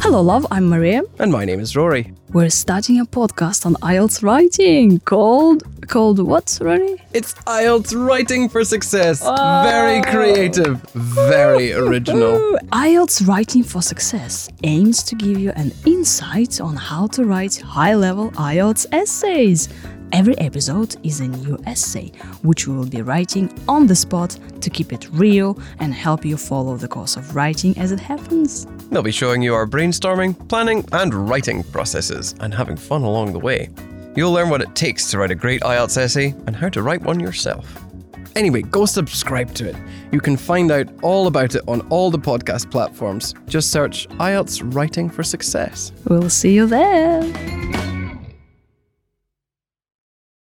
Hello, love. I'm Maria. And my name is Rory. We're starting a podcast on IELTS writing called called what, Rory? It's IELTS Writing for Success. Oh. Very creative, very original. IELTS Writing for Success aims to give you an insight on how to write high-level IELTS essays. Every episode is a new essay, which we will be writing on the spot to keep it real and help you follow the course of writing as it happens. They'll be showing you our brainstorming, planning, and writing processes and having fun along the way. You'll learn what it takes to write a great IELTS essay and how to write one yourself. Anyway, go subscribe to it. You can find out all about it on all the podcast platforms. Just search IELTS Writing for Success. We'll see you there.